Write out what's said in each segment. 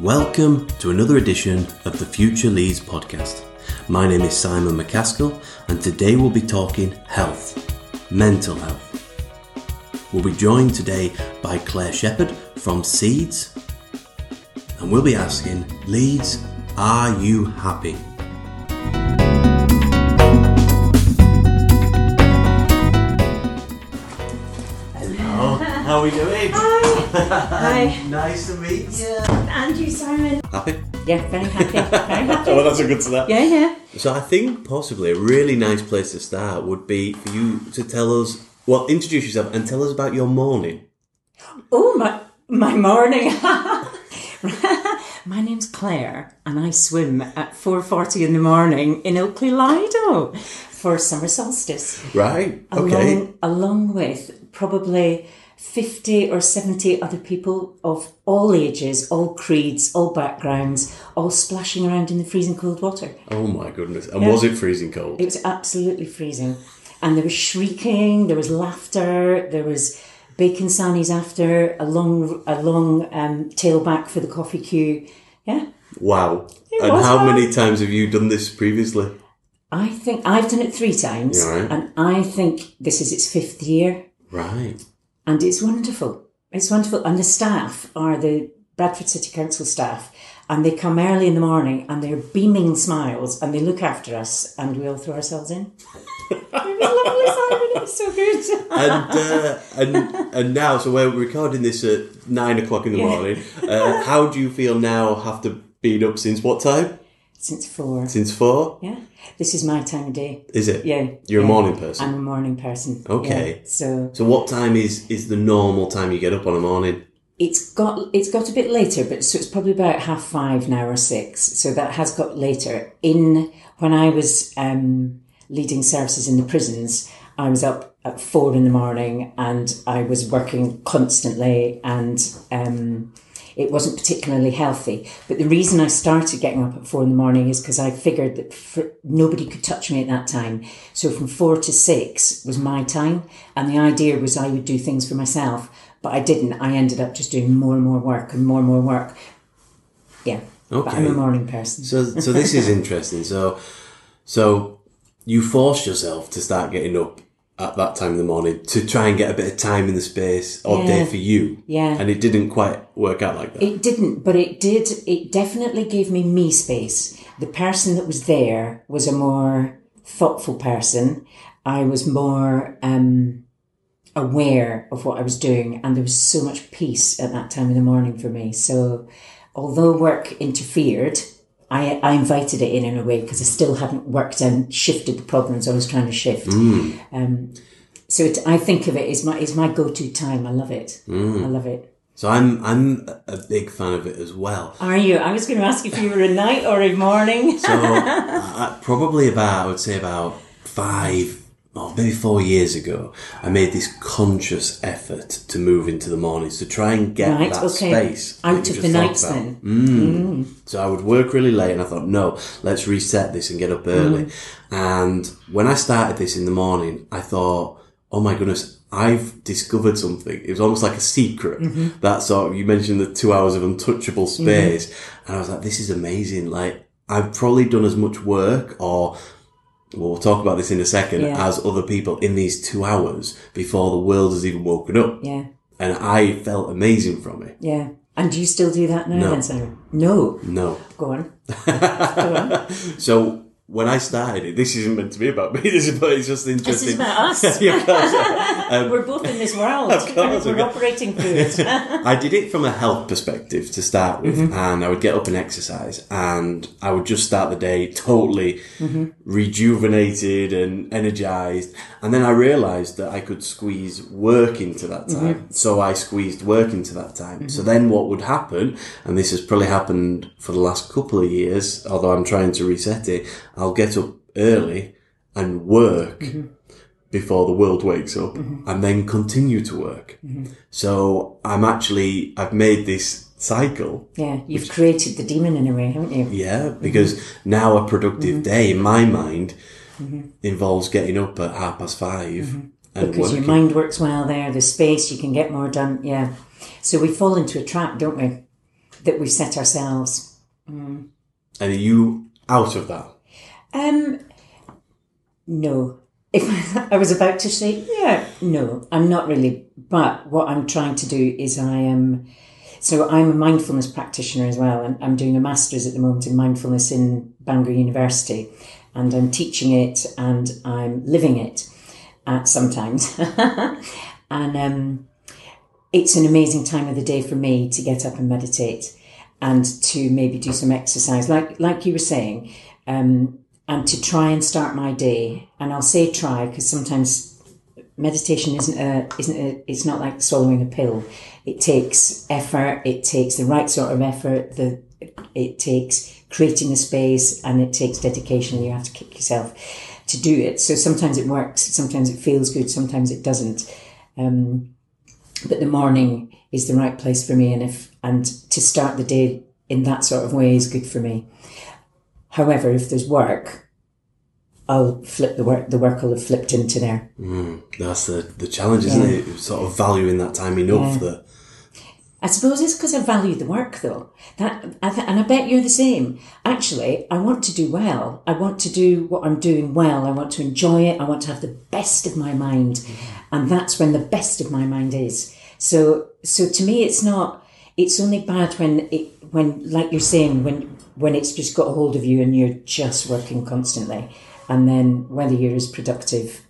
Welcome to another edition of the Future Leeds podcast. My name is Simon McCaskill, and today we'll be talking health, mental health. We'll be joined today by Claire Shepherd from Seeds, and we'll be asking Leeds, are you happy? Hello, how are we doing? Hi. nice to meet you. And you, Simon. Happy? Yeah, very happy. Very happy. Oh, well, that's a good start. Yeah, yeah. So I think possibly a really nice place to start would be for you to tell us, well, introduce yourself and tell us about your morning. Oh, my, my morning. my name's Claire, and I swim at 4.40 in the morning in Ilkley Lido for summer solstice. Right. Okay. Along, along with probably 50 or 70 other people of all ages, all creeds, all backgrounds, all splashing around in the freezing cold water. Oh my goodness. And Yeah. was it freezing cold? It was absolutely freezing. And there was shrieking, there was laughter, there was bacon sannies after, a long, a long um, tailback for the coffee queue. Yeah. Wow. It and how many times have you done this previously? I think I've done it three times. Right. And I think this is its fifth year. Right. And it's wonderful. It's wonderful. And the staff are the Bradford City Council staff. And they come early in the morning and they're beaming smiles and they look after us and we all throw ourselves in. it was lovely, Simon. It was so good. And uh, and and now, so we're recording this at nine o'clock in the Yeah. morning. Uh, how do you feel now after being up since what time? Since four. Since four? Yeah. This is my time of day. Is it? Yeah. You're a morning person. I'm a morning person. Okay. Yeah. So So what time is is the normal time you get up on a morning? it's got it's got a bit later, but so it's probably about half five now or six. So that has got later. In when I was um, leading services in the prisons, I was up at four in the morning and I was working constantly and um, it wasn't particularly healthy. But the reason I started getting up at four in the morning is because I figured that for, nobody could touch me at that time. So from four to six was my time. And the idea was I would do things for myself, but I didn't. I ended up just doing more and more work and more and more work. Yeah. But I'm Okay. a morning person. So, so this is interesting. So, so you forced yourself to start getting up at that time in the morning to try and get a bit of time in the space or Yeah. day for you. Yeah. And it didn't quite work out like that. It didn't, but it did. It definitely gave me me space. The person that was there was a more thoughtful person. I was more um, aware of what I was doing, and there was so much peace at that time in the morning for me. So, although work interfered, I, I invited it in in a way because I still hadn't worked and shifted the problems I was trying to shift. Um, so it, I think of it as my is my go to time. I love it. I love it. so I'm I'm a big fan of it as well. Are you? I was going to ask if you were a night or a morning. So uh, probably about I would say about five or maybe four years ago, I made this conscious effort to move into the mornings to try and get Right, that okay. space Out of the nights about. then. Mm. So I would work really late, and I thought, no, let's reset this and get up early. Mm. And when I started this in the morning, I thought, oh my goodness, I've discovered something. It was almost like a secret. Mm-hmm. That sort of, you mentioned the two hours of untouchable space. And I was like, this is amazing. Like, I've probably done as much work or, well, we'll talk about this in a second, Yeah. as other people in these two hours before the world has even woken up. yeah, And I felt amazing from it. yeah. And do you still do that now, No. then, Sarah? No. No. Go on. Go on. So when I started it, this isn't meant to be about me. This is, but it's just This interesting. is about us. Yeah, course. Um, We're both in this world. Of course, We're operating through it. I did it from a health perspective to start with, Mm-hmm. and I would get up and exercise, and I would just start the day totally Mm-hmm. rejuvenated and energized. And then I realized that I could squeeze work into that Mm-hmm. time. So I squeezed work into that time. So then what would happen, and this has probably happened for the last couple of years, although I'm trying to reset it, I'll get up early and work Mm-hmm. before the world wakes up mm-hmm. and then continue to work. Mm-hmm. So I'm actually, I've made this cycle. yeah, you've created the demon in a way, haven't you? Yeah, because mm-hmm. now a productive mm-hmm. day in my mind involves getting up at half past 5 and Because your mind works well there, the space, you can get more done. Yeah. So we fall into a trap, don't we? that we set ourselves. Mm. And are you out of that? Um, no. If I was about to say, yeah, no, I'm not really. But what I'm trying to do is I am. So I'm a mindfulness practitioner as well, and I'm doing a master's at the moment in mindfulness in Bangor University, and I'm teaching it and I'm living it at sometimes, and um, it's an amazing time of the day for me to get up and meditate, and to maybe do some exercise, like like you were saying. Um, and to try and start my day. And I'll say try because sometimes meditation isn't a isn't a it's not like swallowing a pill. It takes effort. It takes the right sort of effort. The it takes creating a space and it takes dedication. You have to kick yourself to do it. So sometimes it works. Sometimes it feels good. Sometimes it doesn't. Um, but the morning is the right place for me, and if and to start the day in that sort of way is good for me. However, if there's work, I'll flip the work. The work will have flipped into there. Mm, that's the, the challenge, isn't it? Sort of valuing that time enough that I suppose it's because I value the work, though. That I th- and I bet you're the same. Actually, I want to do well. I want to do what I'm doing well. I want to enjoy it. I want to have the best of my mind, mm-hmm. and that's when the best of my mind is. So, so to me, it's not. It's only bad when it when, like you're saying, when when it's just got a hold of you and you're just working constantly, and then whether you're as productive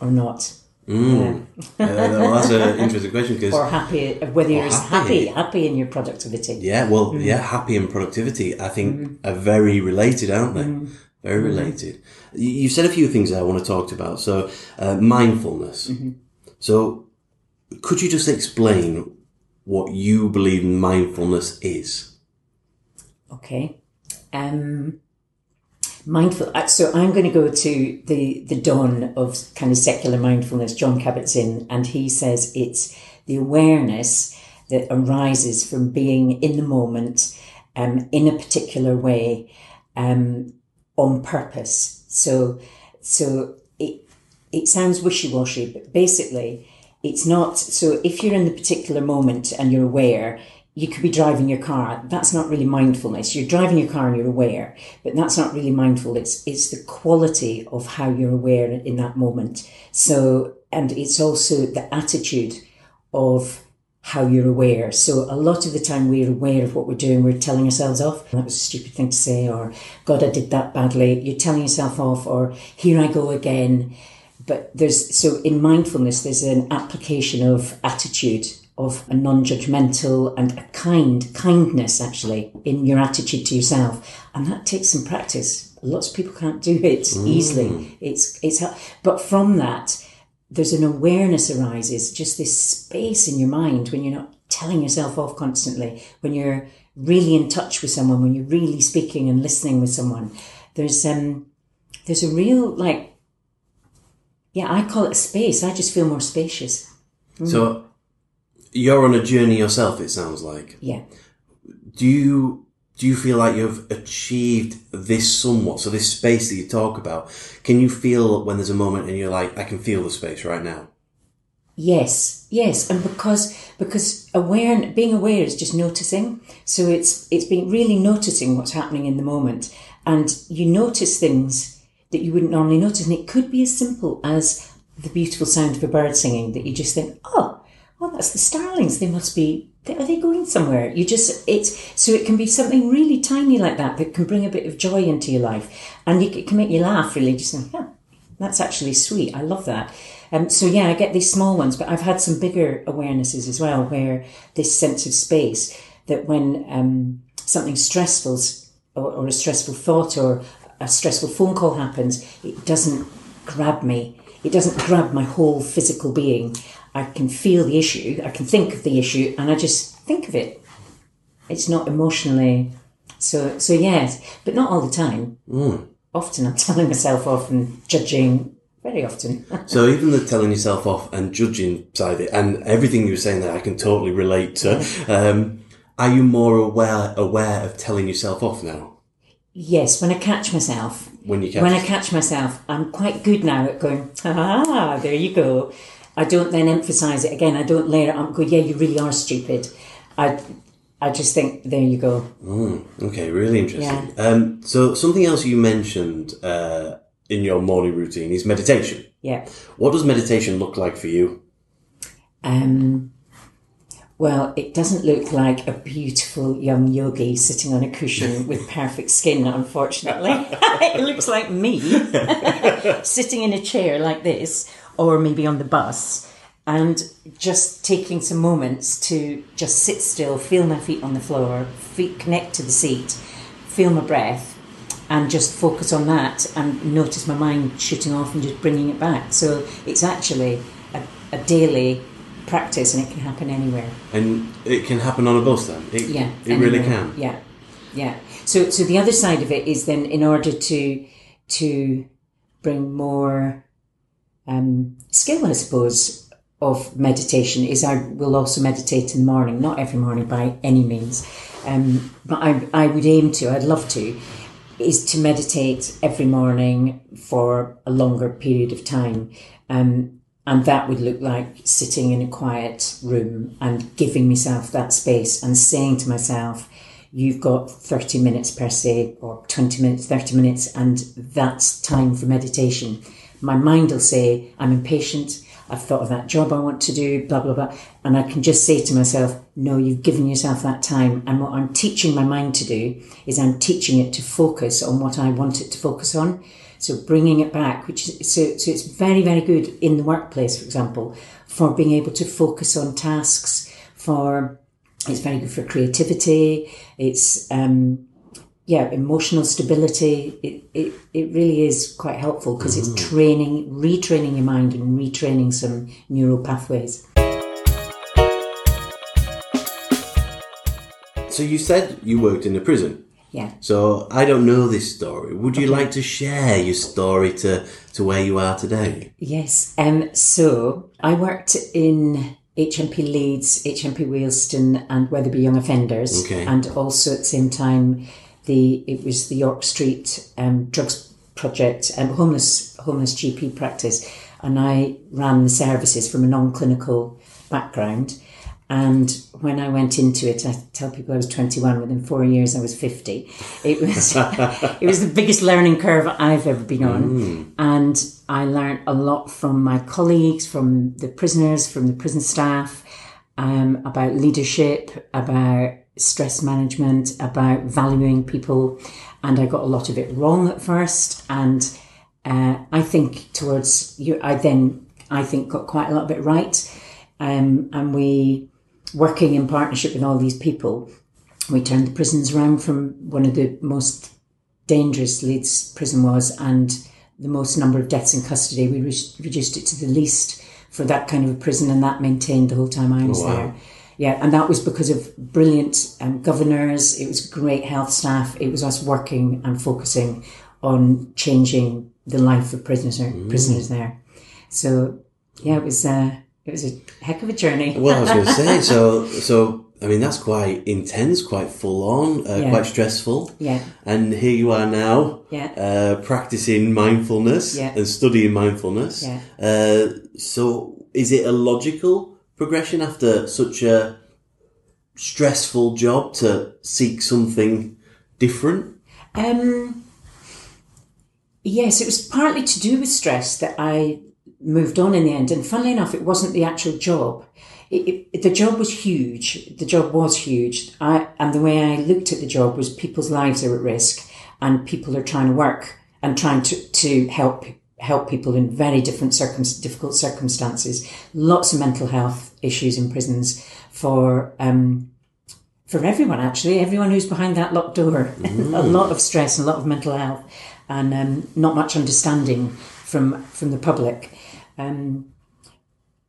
or not. Yeah. Uh, well, that's an interesting question because or happy whether you're happy. happy happy in your productivity yeah, well, Mm. yeah, happy and productivity, I think, are very related, aren't they? Mm. Very related. You you said a few things that I want to talk about. So, uh, mindfulness. Mm-hmm. So, could you just explain what you believe mindfulness is? okay um mindful uh, so i'm going to go to the the dawn of kind of secular mindfulness jon kabat-zinn and he says it's the awareness that arises from being in the moment um, in a particular way um, on purpose so so it it sounds wishy-washy but basically it's not so if you're in the particular moment and you're aware you could be driving your car that's not really mindfulness you're driving your car and you're aware but that's not really mindful it's it's the quality of how you're aware in that moment so and it's also the attitude of how you're aware. So a lot of the time we're aware of what we're doing, we're telling ourselves off. That was a stupid thing to say, or God, I did that badly. You're telling yourself off, or here I go again. But there's, so in mindfulness, there's an application of attitude, of a non-judgmental and a kind, kindness actually, in your attitude to yourself. And that takes some practice. Lots of people can't do it easily. It's, it's, but from that, there's an awareness arises, just this space in your mind when you're not telling yourself off constantly, when you're really in touch with someone, when you're really speaking and listening with someone. There's um there's a real like yeah, I call it space. I just feel more spacious. Mm. So, you're on a journey yourself. It sounds like. Yeah. Do you do you feel like you've achieved this somewhat? So this space that you talk about, can you feel when there's a moment and you're like, I can feel the space right now? Yes, yes, and because because aware being aware is just noticing. So it's it's being really noticing what's happening in the moment, and you notice things that you wouldn't normally notice, and it could be as simple as the beautiful sound of a bird singing that you just think, oh, well, that's the starlings. They must be. Are they going somewhere? You just it's so it can be something really tiny like that that can bring a bit of joy into your life, and it can make you laugh. Really, just think, yeah, that's actually sweet. I love that. Um, so yeah, I get these small ones, but I've had some bigger awarenesses as well, where this sense of space that when um, something stressful or, or a stressful thought or a stressful phone call happens, it doesn't grab me. It doesn't grab my whole physical being. I can feel the issue. I can think of the issue, and I just think of it. It's not emotionally. So so yes, but not all the time. Often I'm telling myself off and judging. Very often. So even the telling yourself off and judging side of it, and everything you were saying there, I can totally relate to. Um, are you more aware aware of telling yourself off now yes, when I catch myself, when you catch? when I catch myself, I'm quite good now at going, ah, there you go. I don't then emphasize it again. I don't layer it on, go, yeah, you really are stupid. I, I just think there you go. Mm, okay, really interesting. Um, so something else you mentioned uh, in your morning routine is meditation. Yeah. What does meditation look like for you? Um, well, it doesn't look like a beautiful young yogi sitting on a cushion with perfect skin, unfortunately. it looks like me sitting in a chair like this, or maybe on the bus, and just taking some moments to just sit still, feel my feet on the floor, feet connect to the seat, feel my breath, and just focus on that and notice my mind shooting off and just bringing it back. So it's actually a, a daily practice and it can happen anywhere. And it can happen on a bus then? It, Yeah. It really can? Yeah. Yeah. So so the other side of it is then in order to to bring more um, skill, I suppose, of meditation is I will also meditate in the morning, not every morning by any means. Um, but I, I would aim to, I'd love to, is to meditate every morning for a longer period of time. Um, and that would look like sitting in a quiet room and giving myself that space and saying to myself, you've got 30 minutes per se, or 20 minutes, 30 minutes, and that's time for meditation. My mind will say, I'm impatient. I've thought of that job I want to do, blah, blah, blah. And I can just say to myself, no, you've given yourself that time. And what I'm teaching my mind to do is I'm teaching it to focus on what I want it to focus on. So bringing it back, which is, so, so it's very, very good in the workplace, for example, for being able to focus on tasks, for, it's very good for creativity. It's, um, yeah, emotional stability. It, it, it really is quite helpful because it's training, retraining your mind and retraining some neural pathways. So you said you worked in a prison. Yeah. So I don't know this story. Would you like to share your story to, to where you are today? Yes. Um, so I worked in HMP Leeds, HMP Wealstun, and Wetherby Young Offenders, Okay. and also at the same time, the it was the York Street um, Drugs Project, um, homeless homeless GP practice, and I ran the services from a non-clinical background. And when I went into it, I tell people I was 21. Within four years, I was 50. It was it was the biggest learning curve I've ever been on, and I learned a lot from my colleagues, from the prisoners, from the prison staff, um, about leadership, about stress management, about valuing people, and I got a lot of it wrong at first, and uh, I think towards you, I then I think got quite a lot of it right, um, and we working in partnership with all these people, we turned the prisons around from one of the most dangerous Leeds prison was and the most number of deaths in custody. We re- reduced it to the least for that kind of a prison, and that maintained the whole time I was wow. there. Yeah, and that was because of brilliant um, governors. It was great health staff. It was us working and focusing on changing the life of prisoners prisoners there. So yeah, it was uh, it was a heck of a journey. Well, I was going to say, so, so, I mean, that's quite intense, quite full on, uh, Yeah. quite stressful. yeah, And here you are now, yeah, uh, practicing mindfulness Yeah. and studying mindfulness. Yeah. Uh, so is it a logical progression after such a stressful job to seek something different? Um, yes, it was partly to do with stress that I moved on in the end. And funnily enough, it wasn't the actual job. It, it, the job was huge. The job was huge. I, and the way I looked at the job was people's lives are at risk and people are trying to work and trying to, to help help people in very different circum- difficult circumstances. Lots of mental health issues in prisons for um, for everyone actually everyone who's behind that locked door a lot of stress and a lot of mental health and um, not much understanding from from the public um,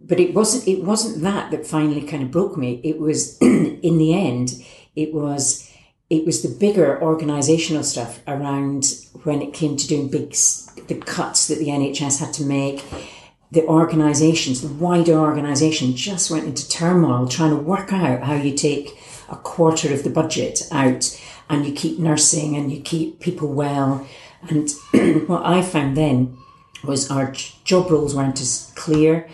but it wasn't it wasn't that that finally kind of broke me it was in the end it was it was the bigger organizational stuff around when it came to doing big the cuts that the NHS had to make the organisations, the wider organisation, just went into turmoil trying to work out how you take a quarter of the budget out and you keep nursing and you keep people well. And what I found then was our job roles weren't as clear.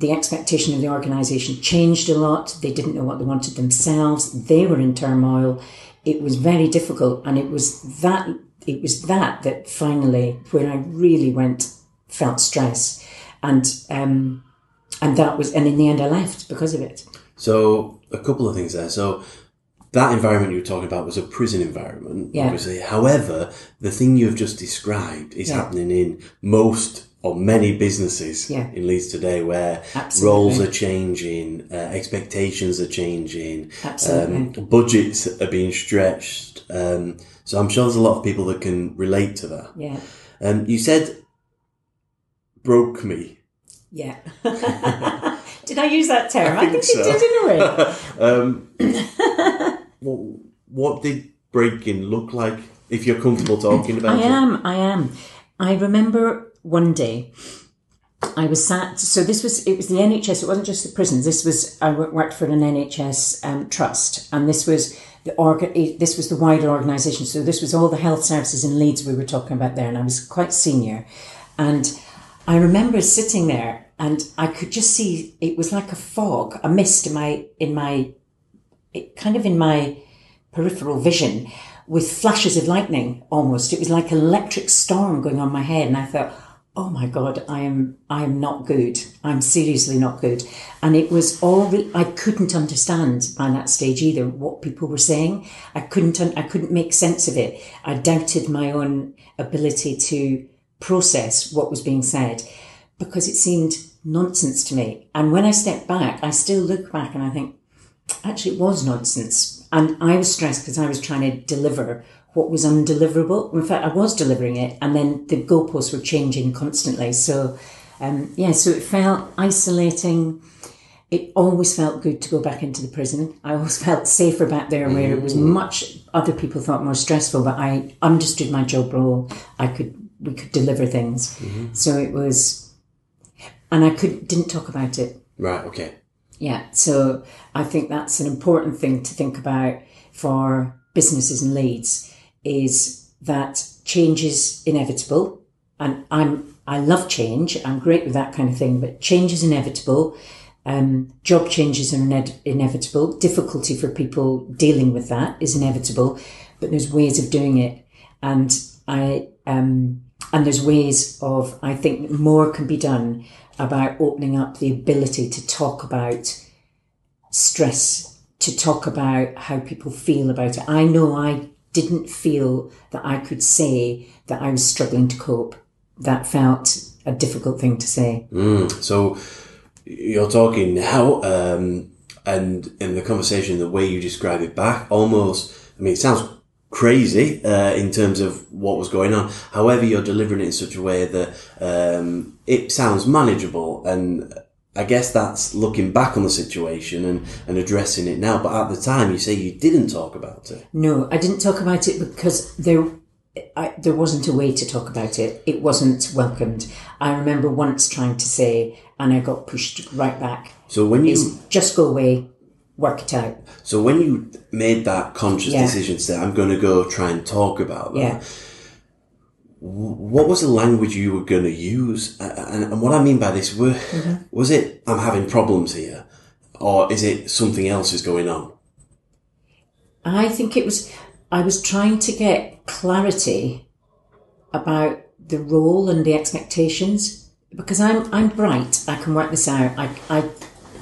the expectation of the organisation changed a lot. They didn't know what they wanted themselves. They were in turmoil. It was very difficult, and it was that it was that that finally when I really went felt stress, and um, and that was and in the end I left because of it. So a couple of things there. So that environment you were talking about was a prison environment, Yeah. obviously. However, the thing you've just described is Yeah. happening in most or many businesses Yeah. in Leeds today where Absolutely. roles are changing, uh, expectations are changing, um, budgets are being stretched. Um, so I'm sure there's a lot of people that can relate to that. Yeah, Um, you said broke me. yeah. did I use that term? I think think, so. you did in a way. Um, what, what did breaking look like? If you're comfortable talking about I it, I am. I am. I remember one day I was sat. So this was it was the NHS. It wasn't just the prisons. This was I worked for an NHS um, trust, and this was the organ. This was the wider organisation. So this was all the health services in Leeds we were talking about there, and I was quite senior, and I remember sitting there, and I could just see it was like a fog, a mist in my in my it, kind of in my peripheral vision with flashes of lightning almost. It was like an electric storm going on my head. And I thought, oh my God, I am, I am not good. I'm seriously not good. And it was all, re- I couldn't understand by that stage either what people were saying. I couldn't, un- I couldn't make sense of it. I doubted my own ability to process what was being said because it seemed nonsense to me. And when I step back, I still look back and I think, actually it was nonsense. And i was stressed because i was trying to deliver what was undeliverable. In fact i was delivering it and then the goalposts were changing constantly. So um, yeah so it felt isolating. It always felt good to go back into the prison. I always felt safer back there where it was much other people thought more stressful but i understood my job role. I could we could deliver things. So it was and i could didn't talk about it. Right? Okay. Yeah, so I think that's an important thing to think about for businesses and Leeds is that change is inevitable. And I'm I love change. I'm great with that kind of thing, but change is inevitable. Um, job changes are ine- inevitable. Difficulty for people dealing with that is inevitable, but there's ways of doing it, and I um, and there's ways of I think more can be done about opening up the ability to talk about stress, to talk about how people feel about it. I know I didn't feel that I could say that I was struggling to cope. That felt a difficult thing to say. Mm. So you're talking now, um, and in the conversation, the way you describe it back, almost. I mean, it sounds crazy uh, in terms of what was going on. However, you're delivering it in such a way that um, it sounds manageable, and I guess that's looking back on the situation and, and addressing it now. But at the time, you say you didn't talk about it. No, I didn't talk about it because there, I, there wasn't a way to talk about it. It wasn't welcomed. I remember once trying to say, and I got pushed right back. So when you just go away, work it out. so when you made that conscious Yeah. decision to say I'm going to go try and talk about that, Yeah. what was the language you were going to use? And, and what I mean by this, were, Mm-hmm. was it I'm having problems here, or is it something else is going on? I think it was, I was trying to get clarity about the role and the expectations because I'm, I'm bright. I can work this out. I, I,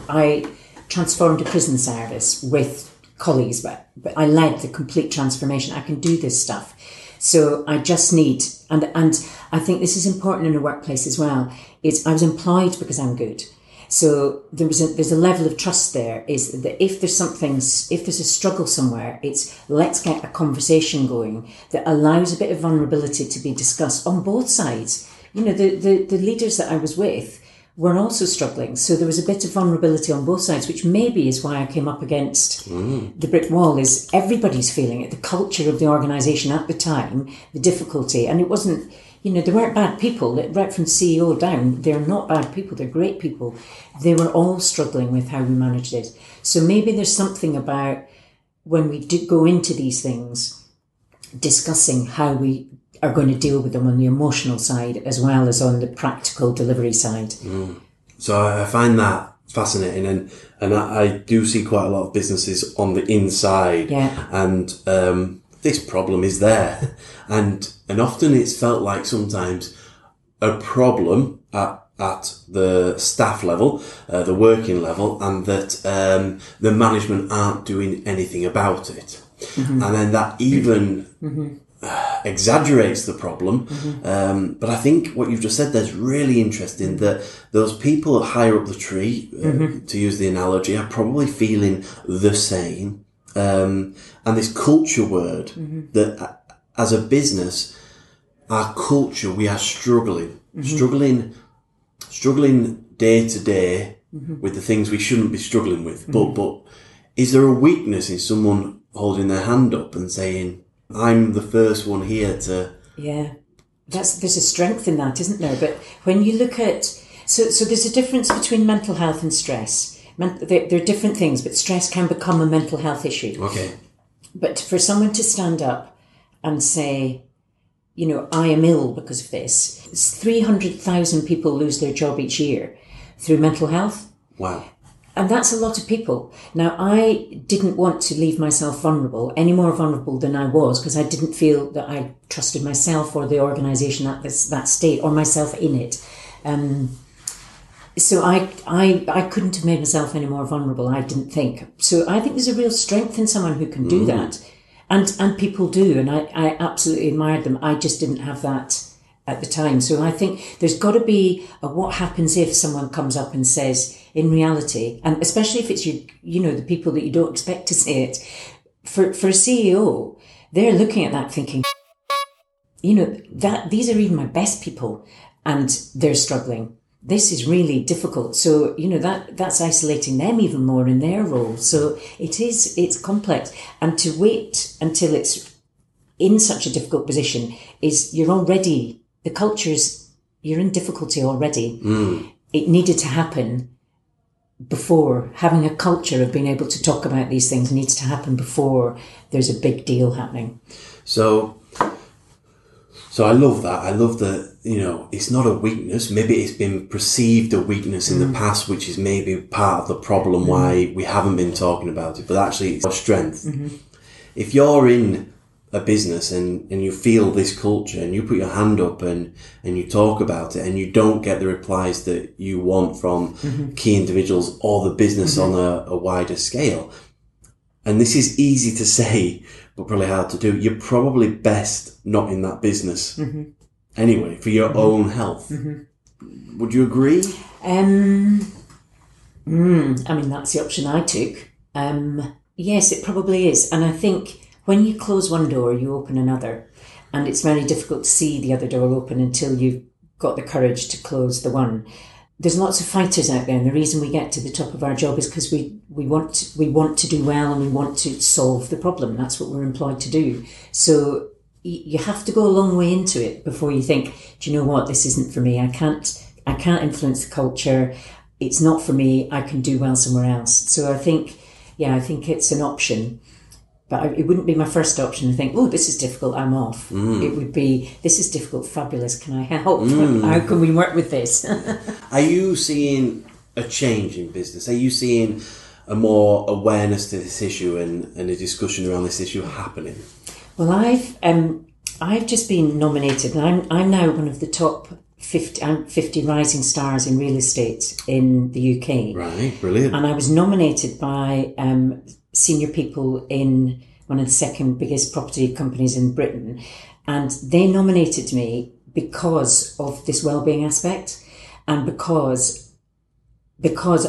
I transformed a prison service with colleagues, but, but I led the complete transformation. I can do this stuff. So I just need, and, and I think this is important in a workplace as well, is I was employed because I'm good. So there was a, there's a level of trust there is that if there's something, if there's a struggle somewhere, it's let's get a conversation going that allows a bit of vulnerability to be discussed on both sides. You know, the, the, the leaders that I was with were also struggling. So there was a bit of vulnerability on both sides, which maybe is why I came up against mm. the brick wall is everybody's feeling it. The culture of the organisation at the time, the difficulty, and it wasn't, you know, they weren't bad people. Right from CEO down, they're not bad people. They're great people. They were all struggling with how we managed it. So maybe there's something about when we do go into these things, discussing how we are going to deal with them on the emotional side as well as on the practical delivery side. So I find that fascinating, and and I, I do see quite a lot of businesses on the inside, Yeah. and um, this problem is there, and and often it's felt like sometimes a problem at at the staff level, uh, the working level, and that um, the management aren't doing anything about it, and then that even uh, exaggerates the problem. Um, but I think what you've just said there's really interesting that those people higher up the tree, uh, to use the analogy, are probably feeling the same. Um, and this culture word that uh, as a business, our culture, we are struggling, struggling, struggling day to day with the things we shouldn't be struggling with. But, but is there a weakness in someone holding their hand up and saying, I'm the first one here to, Yeah, that's there's a strength in that, isn't there? But when you look at so so there's a difference between mental health and stress. Men, they're, they're different things, but stress can become a mental health issue. okay, But for someone to stand up and say, you know, I am ill because of this, it's 300,000 people lose their job each year through mental health. wow. And that's a lot of people. Now, I didn't want to leave myself vulnerable, any more vulnerable than I was, because I didn't feel that I trusted myself or the organisation at this, that state or myself in it. Um, so I, I, I couldn't have made myself any more vulnerable. I didn't think. So I think there's a real strength in someone who can do that, and and people do, and I, I absolutely admired them. I just didn't have that at the time. So I think there's got to be a what happens if someone comes up and says, in reality, and especially if it's you, you know, the people that you don't expect to see it. For for a CEO, they're looking at that thinking, you know, that these are even my best people, and they're struggling. This is really difficult. So you know that that's isolating them even more in their role. So it is it's complex, and to wait until it's in such a difficult position is you're already the culture's you're in difficulty already. Mm. It needed to happen before having a culture of being able to talk about these things needs to happen before there's a big deal happening. So, so I love that. I love that, you know, it's not a weakness. Maybe it's been perceived a weakness in the mm. past, which is maybe part of the problem mm. why we haven't been talking about it, but actually it's a strength. Mm-hmm. If you're in a business and, and you feel this culture and you put your hand up and, and you talk about it and you don't get the replies that you want from key individuals or the business on a, a wider scale, and this is easy to say, but probably hard to do. You're probably best not in that business anyway for your own health. Would you agree? Um, mm, I mean, that's the option I took. Um, yes, it probably is. And I think when you close one door, you open another. And it's very difficult to see the other door open until you've got the courage to close the one. There's lots of fighters out there, and the reason we get to the top of our job is because we, we want to, we want to do well and we want to solve the problem. That's what we're employed to do. So you have to go a long way into it before you think, do you know what, this isn't for me. I can't I can't influence the culture. It's not for me. I can do well somewhere else. So I think, yeah, I think it's an option. But I, it wouldn't be my first option to think, oh, this is difficult, I'm off. It would be, this is difficult, fabulous, can I help? How can we work with this? Are you seeing a change in business? Are you seeing a more awareness to this issue and, and a discussion around this issue happening? well, I've um, I've just been nominated, and I'm, I'm now one of the top 50, 50 rising stars in real estate in the UK. Right, brilliant. and I was nominated by um, senior people in one of the second biggest property companies in Britain, and they nominated me because of this well-being aspect, and because because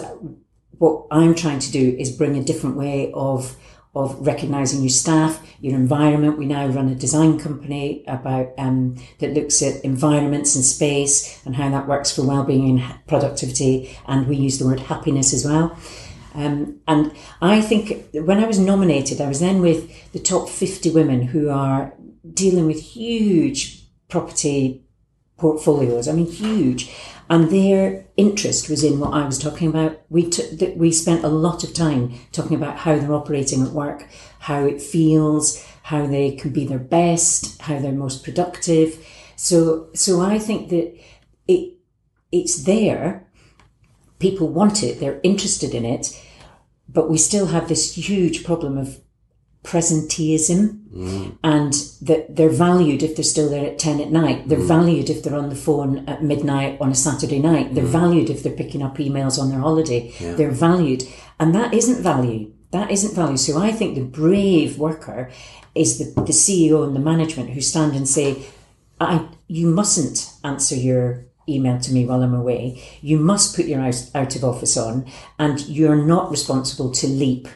what I'm trying to do is bring a different way of of recognizing your staff, your environment. We now run a design company about um, that looks at environments and space and how that works for well-being and productivity. And we use the word happiness as well. Um, and I think when I was nominated, I was then with the top 50 women who are dealing with huge property portfolios. I mean, huge. And their interest was in what I was talking about. We took that we spent a lot of time talking about how they're operating at work, how it feels, how they can be their best, how they're most productive. So, so I think that it it's there. People want it, they're interested in it, but we still have this huge problem of presenteeism Mm. and that they're valued if they're still there at 10 at night. They're valued if they're on the phone at midnight on a Saturday night. They're valued if they're picking up emails on their holiday. They're valued. And that isn't value. That isn't value. So I think the brave worker is the, the CEO and the management who stand and say, I, you mustn't answer your email to me while I'm away. You must put your out, out of office on and you're not responsible to leap.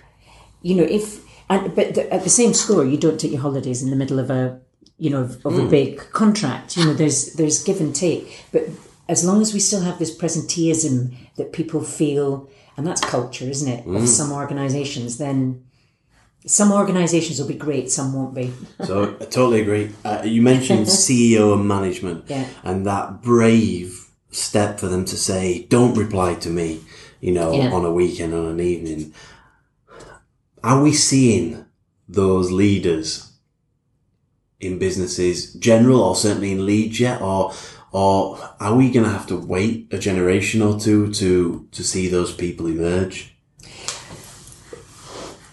You know, if, and, but the, at the same score, you don't take your holidays in the middle of a, you know, of, of a mm. big contract. You know, there's, there's give and take. But as long as we still have this presenteeism that people feel, and that's culture, isn't it, of mm. some organisations, then some organisations will be great, some won't be. So I totally agree. Uh, you mentioned CEO and management, Yeah. and that brave step for them to say, "Don't reply to me," you know, Yeah. on a weekend, on an evening. Are we seeing those leaders in businesses, general, or certainly in Leeds yet, or or are we going to have to wait a generation or two to to see those people emerge?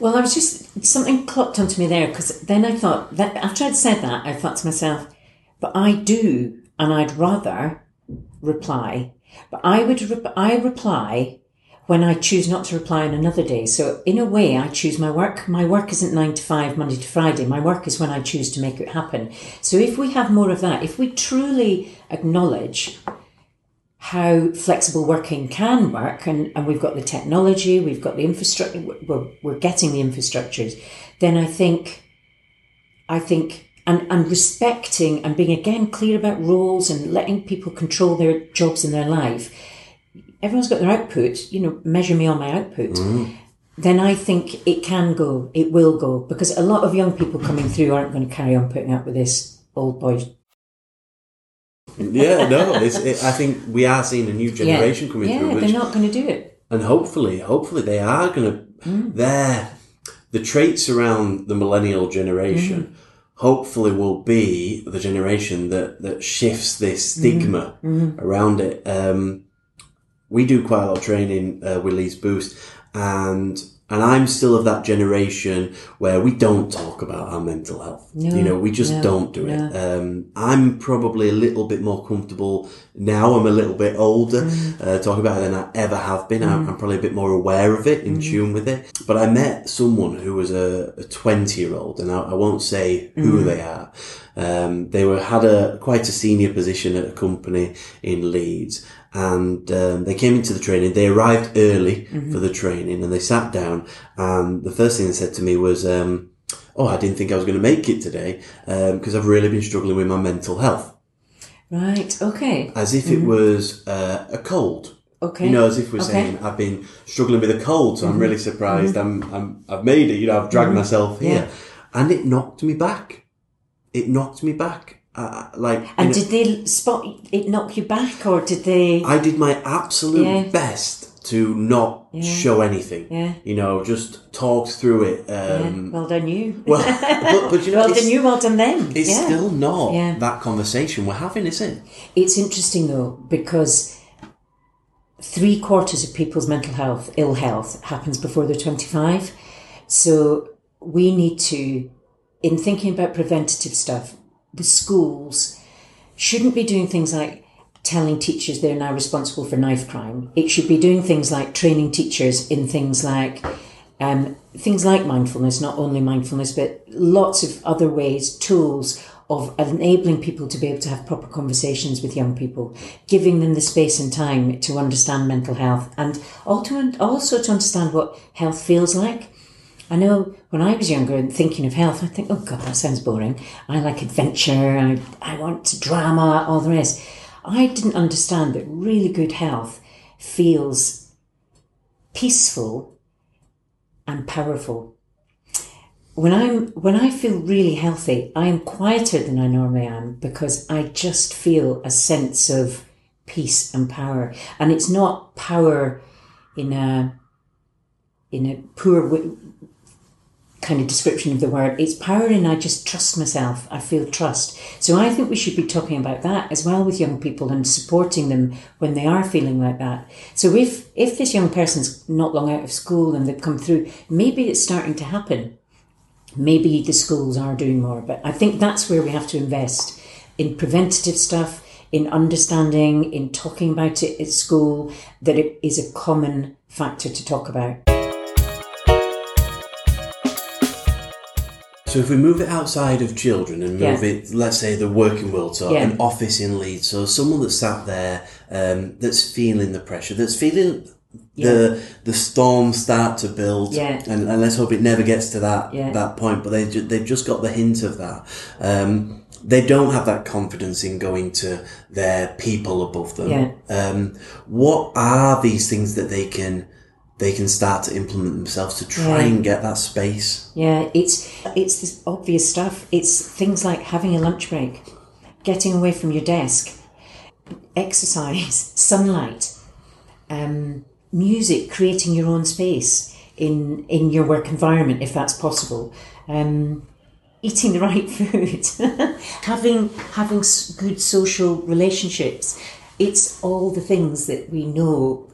Well, I was just something clocked onto me there because then I thought that after I'd said that, I thought to myself, but I do, and I'd rather reply, but I would I reply when I choose not to reply on another day. So in a way, I choose my work. My work isn't nine to five, Monday to Friday. My work is when I choose to make it happen. So if we have more of that, if we truly acknowledge how flexible working can work, and, and we've got the technology, we've got the infrastructure, we're, we're getting the infrastructures, then I think, I think, and, and respecting and being again clear about roles and letting people control their jobs in their life. Everyone's got their output, you know, measure me on my output. Mm. Then I think it can go, it will go, because a lot of young people coming through aren't going to carry on putting up with this old boy Yeah, no, it's, it, I think we are seeing a new generation coming yeah, through, which they're not going to do it. and hopefully, hopefully they are going to. Mm. The traits around the millennial generation. Mm. Hopefully, will be the generation that that shifts this Mm. stigma around it. Um, we do quite a lot of training uh, with Leeds Boost, and and I'm still of that generation where we don't talk about our mental health. No, you know, we just no, don't do it. Um, I'm probably a little bit more comfortable now. I'm a little bit older Mm. uh, talking about it than I ever have been. I'm, I'm probably a bit more aware of it, in Mm. tune with it. But I met someone who was a 20 year old, and I, I won't say Mm. who they are. Um, they were had a quite a senior position at a company in Leeds, and um, they came into the training. They arrived early Mm-hmm. for the training, and they sat down. And the first thing they said to me was, um, "Oh, I didn't think I was going to make it today because I've really been struggling with my mental health, Right. Okay. as if it was uh, a cold." Okay. You know, as if we're Okay. saying, I've been struggling with a cold, so I'm really surprised I'm, I'm, I've made it, you know, I've dragged myself here. And it knocked me back. It knocked me back. Uh, like, And did they spot it knock you back, or did they? I did my absolute Yeah. best to not show anything. Yeah. You know, just talked through it. Yeah, Um, well done you. well, but, but you know, well done you. Well done them. it's yeah. still not Yeah. that conversation we're having, is it? It's interesting though because three quarters of people's mental health, ill health, happens before they're twenty-five. So we need to, in thinking about preventative stuff, the schools shouldn't be doing things like telling teachers they're now responsible for knife crime. It should be doing things like training teachers in things like um, things like mindfulness, not only mindfulness, but lots of other ways, tools of enabling people to be able to have proper conversations with young people, giving them the space and time to understand mental health and also, also to understand what health feels like. I know when I was younger and thinking of health, I think, oh God, that sounds boring. I like adventure, I, I want drama, all the rest. I didn't understand that really good health feels peaceful and powerful. When I'm when I feel really healthy, I am quieter than I normally am because I just feel a sense of peace and power. And it's not power in a in a poor kind of description of the word. It's power in I just trust myself. I feel trust. So I think we should be talking about that as well with young people and supporting them when they are feeling like that. So if if this young person's not long out of school and they've come through, maybe it's starting to happen. Maybe the schools are doing more, but I think that's where we have to invest in preventative stuff, in understanding, in talking about it at school, that it is a common factor to talk about. So if we move it outside of children and move Yeah. it, let's say the working world, so Yeah. an office in Leeds, so someone that's sat there um, that's feeling the pressure, that's feeling the the storm start to build, Yeah. and, and let's hope it never gets to that Yeah. that point. But they ju- they've just got the hint of that. Um, they don't have that confidence in going to their people above them. Yeah. Um, what are these things that they can they can start to implement themselves to try Yeah. and get that space? Yeah, it's it's this obvious stuff. It's things like having a lunch break, getting away from your desk, exercise, sunlight, um, music, creating your own space in in your work environment if that's possible. Um, eating the right food, having having good social relationships. It's all the things that we know.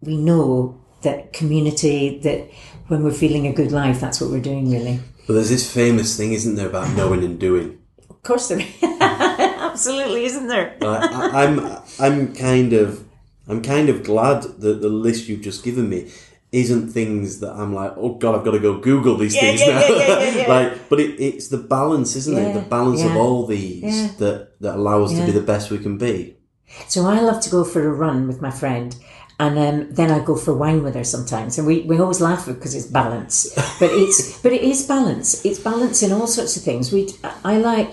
We know that community. That when we're feeling a good life, that's what we're doing. Really. Well, there's this famous thing, isn't there, about knowing and doing. Of course there absolutely isn't there. I, I, I'm I'm kind of I'm kind of glad that the list you've just given me isn't things that I'm like, oh god, I've got to go Google these Yeah, things yeah, now. yeah, like, but it, it's the balance, isn't it? The balance of all these that that allow us to be the best we can be. So I love to go for a run with my friend. And um, then I go for wine with her sometimes, and we, we always laugh because it's balance. But it's but it is balance. It's balance in all sorts of things. We I like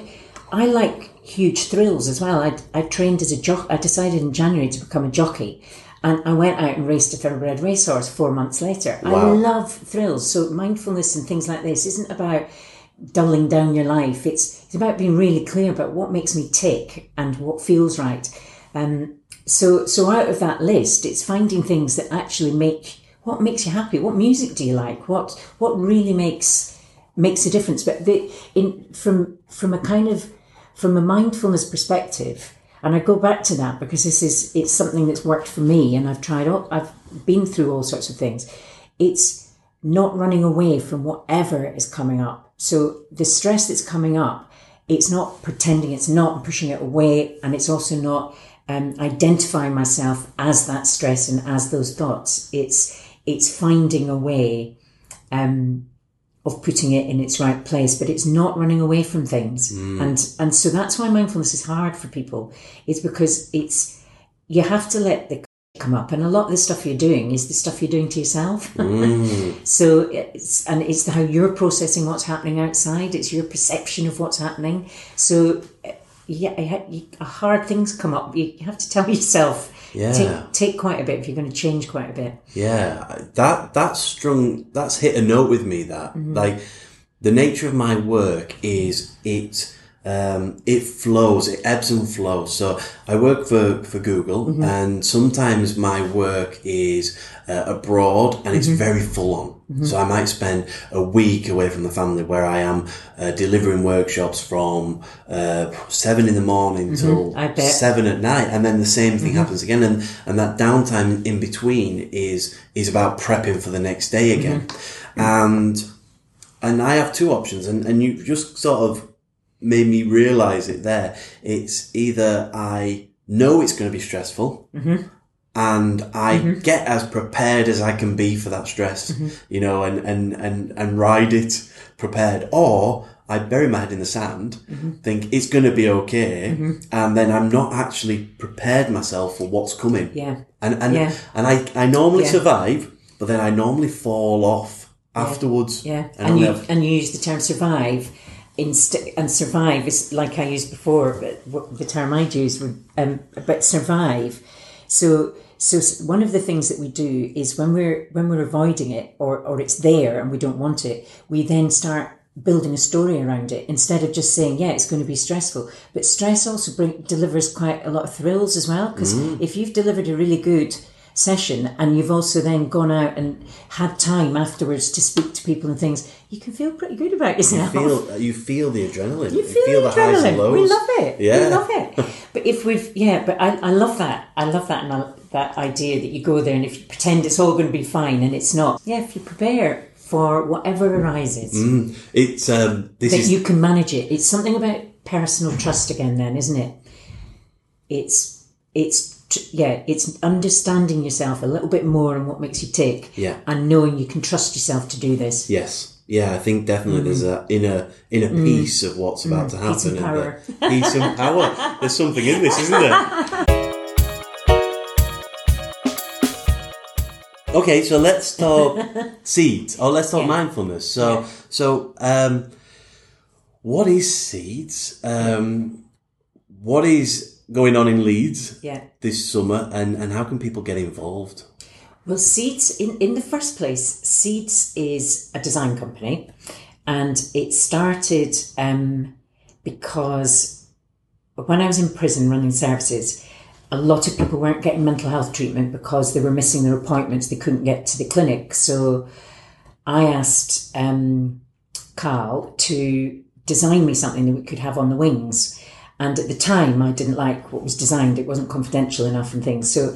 I like huge thrills as well. I, I trained as a jock. I decided in January to become a jockey, and I went out and raced a thoroughbred racehorse four months later. I love thrills. So mindfulness and things like this isn't about dulling down your life. It's it's about being really clear about what makes me tick and what feels right. Um, so so out of that list, it's finding things that actually make what makes you happy. What music do you like? What what really makes makes a difference? But the, in from from a kind of from a mindfulness perspective, and I go back to that because this is it's something that's worked for me, and I've tried all, I've been through all sorts of things. It's not running away from whatever is coming up. So the stress that's coming up, it's not pretending it's not pushing it away, and it's also not um, identifying myself as that stress and as those thoughts. It's it's finding a way um, of putting it in its right place, but it's not running away from things. And and so that's why mindfulness is hard for people. It's because it's you have to let the come up, and a lot of the stuff you're doing is the stuff you're doing to yourself. so it's and it's how you're processing what's happening outside. It's your perception of what's happening. So yeah, you you- hard things come up. You have to tell yourself. Yeah. Take, take quite a bit if you're going to change quite a bit. Yeah, that that's strung. That's hit a note with me. That Mm-hmm. like the nature of my work is it um, it flows, it ebbs and flows. So I work for for Google, Mm-hmm. and sometimes my work is uh, abroad, and Mm-hmm. it's very full on. So I might spend a week away from the family, where I am uh, delivering workshops from uh, seven in the morning till Mm-hmm. Mm-hmm. seven at night, and then the same thing happens again, and and that downtime in between is is about prepping for the next day again, and and I have two options, and and you just sort of made me realize it there. It's either I know it's going to be stressful. And I mm-hmm. get as prepared as I can be for that stress, mm-hmm. you know, and, and, and, and ride it prepared. Or I bury my head in the sand, mm-hmm. think it's going to be okay. And then I'm not actually prepared myself for what's coming. Yeah. And, and, Yeah. and I, I normally Yeah. survive, but then I normally fall off afterwards. Yeah, And, and you have- and you use the term survive. Inst- and survive is like I used before, but the term I'd use would um, but survive. So so one of the things that we do is when we're when we're avoiding it or or it's there and we don't want it, we then start building a story around it instead of just saying yeah it's going to be stressful. But stress also bring, delivers quite a lot of thrills as well because mm. if you've delivered a really good session and you've also then gone out and had time afterwards to speak to people and things, you can feel pretty good about You yourself. feel you feel the adrenaline. You feel, the the highs and adrenaline. lows. We love it. Yeah. We love it. But if we've, yeah, but I, I love that. I love that and I, that idea that you go there and if you pretend it's all going to be fine and it's not. Yeah, if you prepare for whatever arises, It's um this that is you can manage it. It's something about personal trust again, then, isn't it? It's, it's, yeah, it's understanding yourself a little bit more and what makes you tick. Yeah. And knowing you can trust yourself to do this. yes. Yeah, I think definitely there's a inner inner peace of what's about to happen. Mm. Peace and power. the- peace and power. There's something in this, isn't there? Okay, so let's talk seeds, or let's talk Yeah. mindfulness. So, so um, what is seeds? Um, what is going on in Leeds Yeah. this summer, and, and how can people get involved? Well, Seeds, in, in the first place, Seeds is a design company and it started um, because when I was in prison running services, a lot of people weren't getting mental health treatment because they were missing their appointments. They couldn't get to the clinic. So I asked um, Carl to design me something that we could have on the wings. And at the time, I didn't like what was designed. It wasn't confidential enough and things. So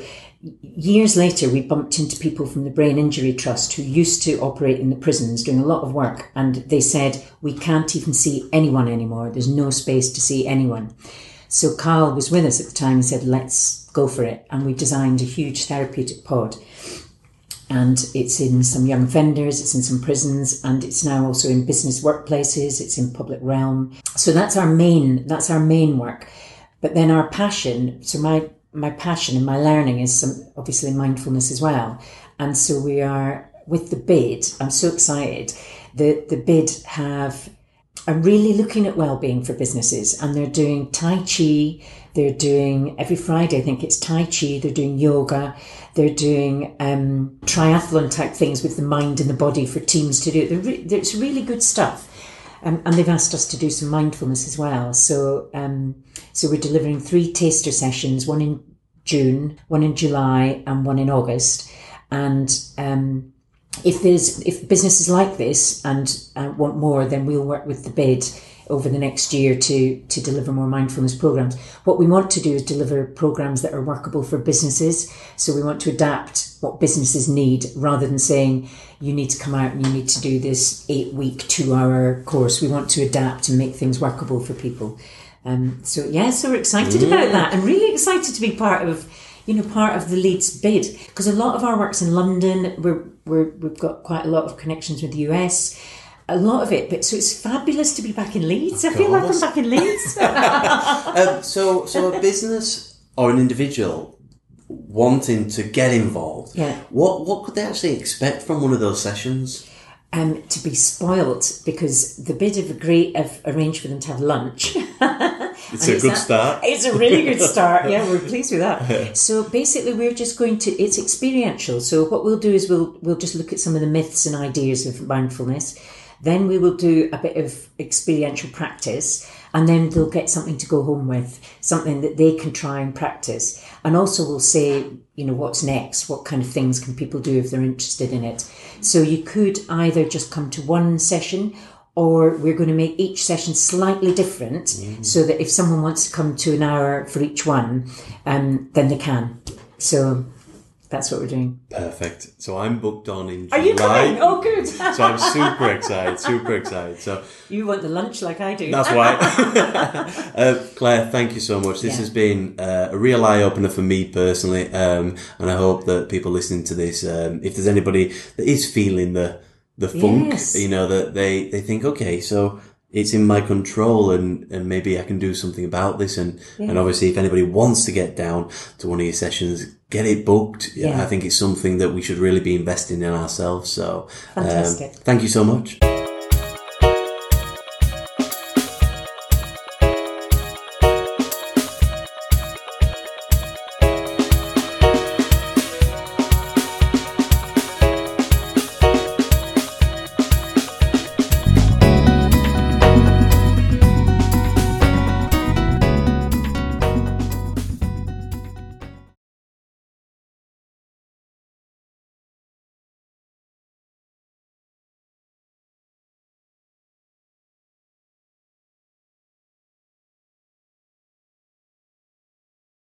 years later, we bumped into people from the Brain Injury Trust who used to operate in the prisons doing a lot of work. And they said, we can't even see anyone anymore. There's no space to see anyone. So Carl was with us at the time and said, let's go for it. And we designed a huge therapeutic pod. And it's in some young offenders, it's in some prisons, and it's now also in business workplaces, it's in public realm. So that's our main, that's our main work. But then our passion, so my, my passion and my learning is some, obviously mindfulness as well. And so we are with the bid, I'm so excited. The, the bid have are really looking at well-being for businesses and they're doing tai chi they're doing every friday i think it's tai chi they're doing yoga they're doing um, triathlon type things with the mind and the body for teams to do. Re- it's really good stuff. Um, and they've asked us to do some mindfulness as well. So um, so we're delivering three taster sessions one in june one in july and one in august. And um, if there's if businesses like this and uh, want more, then we'll work with the bid over the next year to to deliver more mindfulness programs. What we want to do is deliver programs that are workable for businesses. So we want to adapt what businesses need rather than saying you need to come out and you need to do this eight week, two hour course. We want to adapt and make things workable for people. Um, so yeah, so we're excited about that and really excited to be part of you know, part of the Leeds bid because a lot of our work's in London. We're, we're we've got quite a lot of connections with the US. A lot of it, but so it's fabulous to be back in Leeds. I feel like I'm back in Leeds. Um, so, so a business or an individual wanting to get involved, Yeah. what what could they actually expect from one of those sessions? um, to be spoilt because the bid have agreed have arranged for them to have lunch. It's And a good that- start. It's a really good start. Yeah, we're pleased with that. So basically, we're just going to. It's experiential. So what we'll do is we'll we'll just look at some of the myths and ideas of mindfulness. Then we will do a bit of experiential practice, and then they'll get something to go home with, something that they can try and practice. And also, we'll say, you know, what's next? What kind of things can people do if they're interested in it? So you could either just come to one session or we're going to make each session slightly different so that if someone wants to come to an hour for each one, um, then they can. So that's what we're doing. Perfect. So I'm booked on in Are you July. coming? Oh, good. So I'm super excited, super excited. So you want the lunch like I do. that's why. uh, Claire, thank you so much. This Yeah. has been uh, a real eye opener for me personally, um, and I hope that people listening to this, um, if there's anybody that is feeling the the funk, Yes. you know, that they they think, okay, so it's in my control and, and maybe I can do something about this. And, and obviously if anybody wants to get down to one of your sessions, get it booked. Yeah, Yeah. I think it's something that we should really be investing in ourselves. So, um, thank you so much.